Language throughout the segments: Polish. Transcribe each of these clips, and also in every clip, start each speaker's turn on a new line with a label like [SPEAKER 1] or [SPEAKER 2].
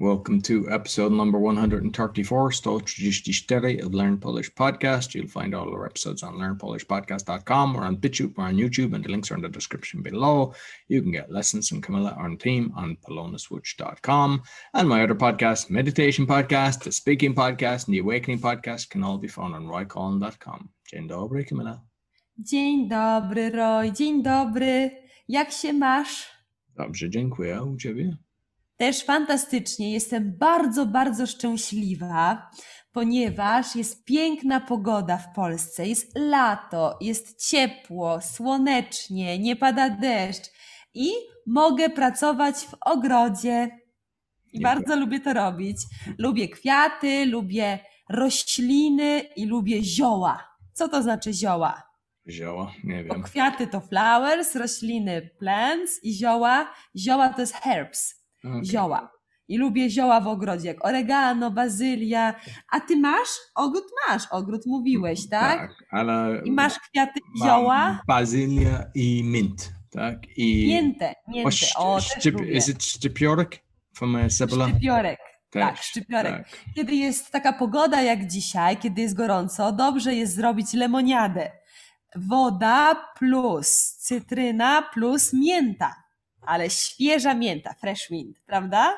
[SPEAKER 1] Welcome to episode number 134, 134 of Learn Polish Podcast. You'll find all our episodes on learnpolishpodcast.com or on BitChute or on YouTube, and the links are in the description below. You can get lessons from Camilla on team on polonaswitch.com. And my other podcast, Meditation Podcast, the Speaking Podcast, and the Awakening Podcast can all be found on roycollin.com. Dzień dobry, Camilla.
[SPEAKER 2] Dzień dobry, Roy. Dzień dobry. Jak się masz?
[SPEAKER 1] Dobrze, dziękuję. U ciebie?
[SPEAKER 2] Też fantastycznie. Jestem bardzo, bardzo szczęśliwa, ponieważ jest piękna pogoda w Polsce. Jest lato, jest ciepło, słonecznie, nie pada deszcz i mogę pracować w ogrodzie. I bardzo lubię to robić. Lubię kwiaty, lubię rośliny i lubię zioła. Co to znaczy zioła?
[SPEAKER 1] Zioła, nie
[SPEAKER 2] Bo
[SPEAKER 1] wiem.
[SPEAKER 2] kwiaty to flowers, rośliny plants i zioła. Zioła to jest herbs
[SPEAKER 1] Okej.
[SPEAKER 2] zioła. I lubię zioła w ogrodzie, jak oregano, bazylia. A ty masz? Ogród masz, ogród mówiłeś, tak?
[SPEAKER 1] Tak, ale
[SPEAKER 2] I masz kwiaty zioła?
[SPEAKER 1] Bazylia i mint, tak? I
[SPEAKER 2] Mięte, mięte. O, też
[SPEAKER 1] szczyp,
[SPEAKER 2] lubię.
[SPEAKER 1] is it szczypiorek from?
[SPEAKER 2] Szczypiorek. Tak, szczypiorek.
[SPEAKER 1] Tak.
[SPEAKER 2] Kiedy jest taka pogoda jak dzisiaj, kiedy jest gorąco, dobrze jest zrobić lemoniadę. Woda plus cytryna plus mięta. Ale świeża mięta, fresh mint, prawda?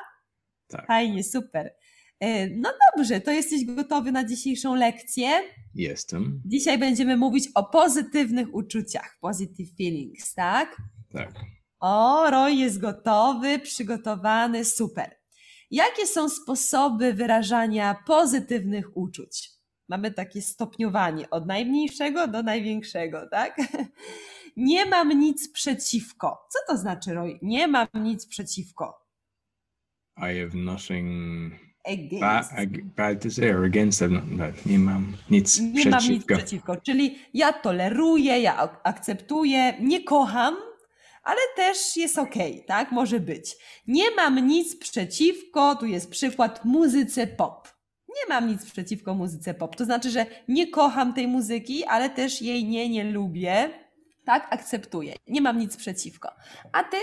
[SPEAKER 1] tak.
[SPEAKER 2] Fajnie, super. E, No dobrze, to jesteś gotowy na dzisiejszą lekcję?
[SPEAKER 1] Jestem.
[SPEAKER 2] Dzisiaj będziemy mówić o pozytywnych uczuciach, positive feelings, tak?
[SPEAKER 1] Tak.
[SPEAKER 2] O, Roy jest gotowy, przygotowany, super. Jakie są sposoby wyrażania pozytywnych uczuć? Mamy takie stopniowanie od najmniejszego do największego, tak? Nie mam nic przeciwko. Co to znaczy, Roy? Nie mam nic przeciwko.
[SPEAKER 1] I have nothing
[SPEAKER 2] Against.
[SPEAKER 1] ba- ag- bad to say or against. Bad. Nie mam nic
[SPEAKER 2] Nie mam nic
[SPEAKER 1] przeciwko.
[SPEAKER 2] przeciwko. Czyli ja toleruję, ja ak- akceptuję, nie kocham, ale też jest okej, tak? Może być. Nie mam nic przeciwko, tu jest przykład muzyce pop. Nie mam nic przeciwko muzyce pop. To znaczy, że nie kocham tej muzyki, ale też jej nie, nie lubię. Tak, akceptuję. Nie mam nic przeciwko. A ty?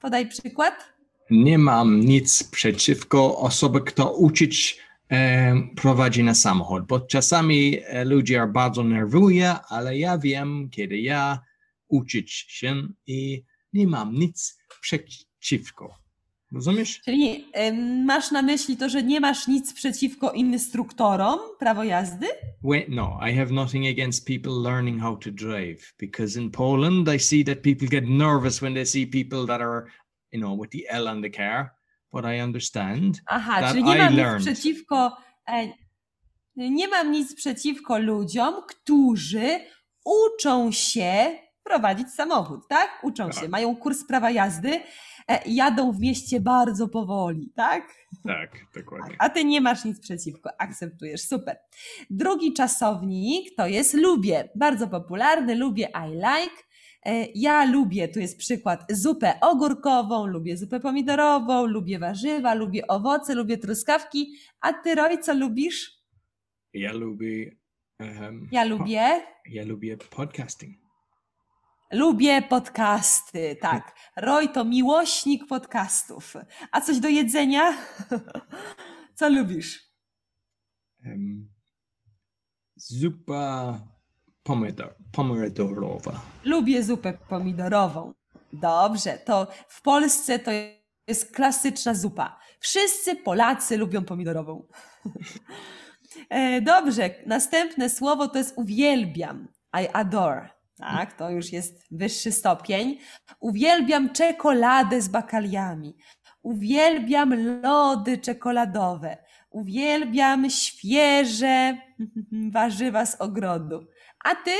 [SPEAKER 2] Podaj przykład.
[SPEAKER 1] Nie mam nic przeciwko osobie, kto uczyć e, prowadzi na samochód, bo czasami e, ludzie bardzo nerwują, ale ja wiem, kiedy ja uczyć się i nie mam nic przeciwko. Rozumiesz?
[SPEAKER 2] Czyli masz na myśli to, że nie masz nic przeciwko instruktorom prawo jazdy?
[SPEAKER 1] Wait, no, I have nothing against people learning how to drive because in Poland I see that people get nervous when they see people that are, you know, with the L on the car. But I understand.
[SPEAKER 2] Aha,
[SPEAKER 1] that
[SPEAKER 2] czyli nie
[SPEAKER 1] I
[SPEAKER 2] mam
[SPEAKER 1] learned.
[SPEAKER 2] nic przeciwko. E, nie mam nic przeciwko ludziom, którzy uczą się prowadzić samochód, tak? Uczą
[SPEAKER 1] Tak.
[SPEAKER 2] się, mają kurs prawa jazdy, e, jadą w mieście bardzo powoli, tak?
[SPEAKER 1] Tak, dokładnie.
[SPEAKER 2] A ty nie masz nic przeciwko, akceptujesz, super. Drugi czasownik to jest lubię, bardzo popularny, lubię I like. E, Ja lubię, tu jest przykład, zupę ogórkową, lubię zupę pomidorową, lubię warzywa, lubię owoce, lubię truskawki. A ty, Roy, co lubisz?
[SPEAKER 1] Ja lubię, um,
[SPEAKER 2] Ja lubię,
[SPEAKER 1] ja lubię podcasting.
[SPEAKER 2] Lubię podcasty, tak. Roy to miłośnik podcastów. A coś do jedzenia? Co lubisz?
[SPEAKER 1] Um, zupa pomidor, pomidorowa.
[SPEAKER 2] Lubię zupę pomidorową. Dobrze, to w Polsce to jest klasyczna zupa. Wszyscy Polacy lubią pomidorową. E, Dobrze, następne słowo to jest uwielbiam. I adore. Tak, to już jest wyższy stopień. Uwielbiam czekoladę z bakaliami. Uwielbiam lody czekoladowe. Uwielbiam świeże warzywa z ogrodu. A ty?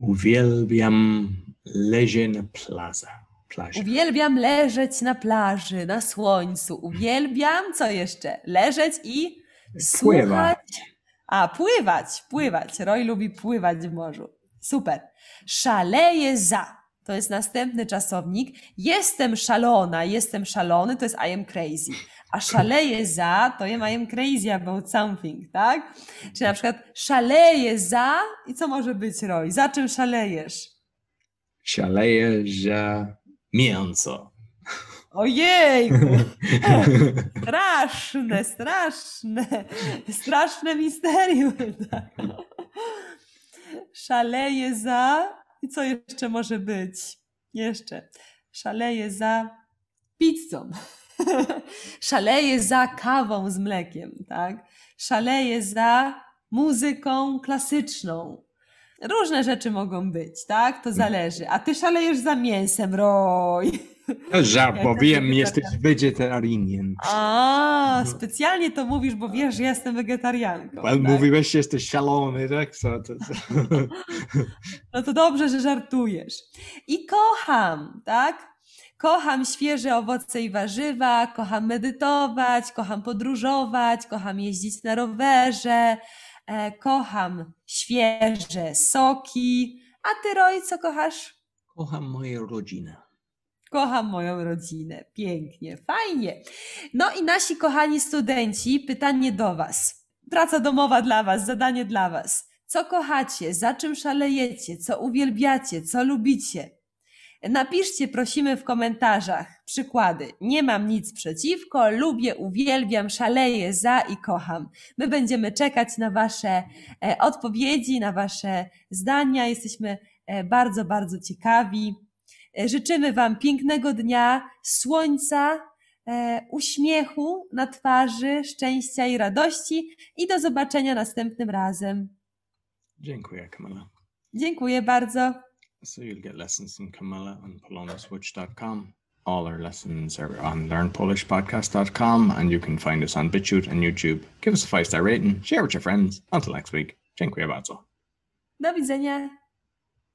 [SPEAKER 1] Uwielbiam lezie na plaza. plaży.
[SPEAKER 2] Uwielbiam leżeć na plaży, na słońcu. Uwielbiam, co jeszcze? Leżeć i
[SPEAKER 1] Pływa.
[SPEAKER 2] słuchać. A, pływać, pływać. Roy lubi pływać w morzu. Super. Szaleję za. To jest następny czasownik. Jestem szalona, jestem szalony, to jest I am crazy. A szaleję za, to ja I am crazy about something, tak? Czy na przykład szaleję za, i co może być, Roy? Za czym szalejesz?
[SPEAKER 1] Szaleję za mięso.
[SPEAKER 2] Ojejku! Straszne, straszne, straszne misterium. Tak. Szaleje za. I co jeszcze może być? Jeszcze. Szaleje za pizzą. Szaleje za kawą z mlekiem, tak? Szaleje za muzyką klasyczną. Różne rzeczy mogą być, tak? To zależy. A ty szalejesz za mięsem, Roj.
[SPEAKER 1] Żart, bo
[SPEAKER 2] Jak
[SPEAKER 1] wiem, jesteś wegetarianien.
[SPEAKER 2] A, specjalnie to mówisz, bo wiesz, że jestem wegetarianką.
[SPEAKER 1] Well,
[SPEAKER 2] tak?
[SPEAKER 1] mówiłeś, że jesteś szalony, tak? So, to, to...
[SPEAKER 2] No to dobrze, że żartujesz. I kocham, tak? Kocham świeże owoce i warzywa, kocham medytować, kocham podróżować, kocham jeździć na rowerze, e, kocham świeże soki. A ty, Roy, co kochasz?
[SPEAKER 1] Kocham moją rodzinę.
[SPEAKER 2] Kocham moją rodzinę. Pięknie, fajnie. No i nasi kochani studenci, pytanie do Was. Praca domowa dla Was, zadanie dla Was. Co kochacie, za czym szalejecie, co uwielbiacie, co lubicie? Napiszcie, prosimy w komentarzach przykłady. Nie mam nic przeciwko, lubię, uwielbiam, szaleję za i kocham. My będziemy czekać na Wasze e, odpowiedzi, na Wasze zdania. Jesteśmy e, bardzo, bardzo ciekawi. E, Życzymy Wam pięknego dnia, słońca, e, uśmiechu na twarzy, szczęścia i radości i do zobaczenia następnym razem.
[SPEAKER 1] Dziękuję, Camilla.
[SPEAKER 2] Dziękuję bardzo.
[SPEAKER 1] So you'll get lessons from Camilla on polonaswitch.com. All our lessons are on learnpolishpodcast.com and you can find us on BitChute and YouTube. Give us a five star rating, share with your friends. Until next week. Dziękuję bardzo.
[SPEAKER 2] Do widzenia.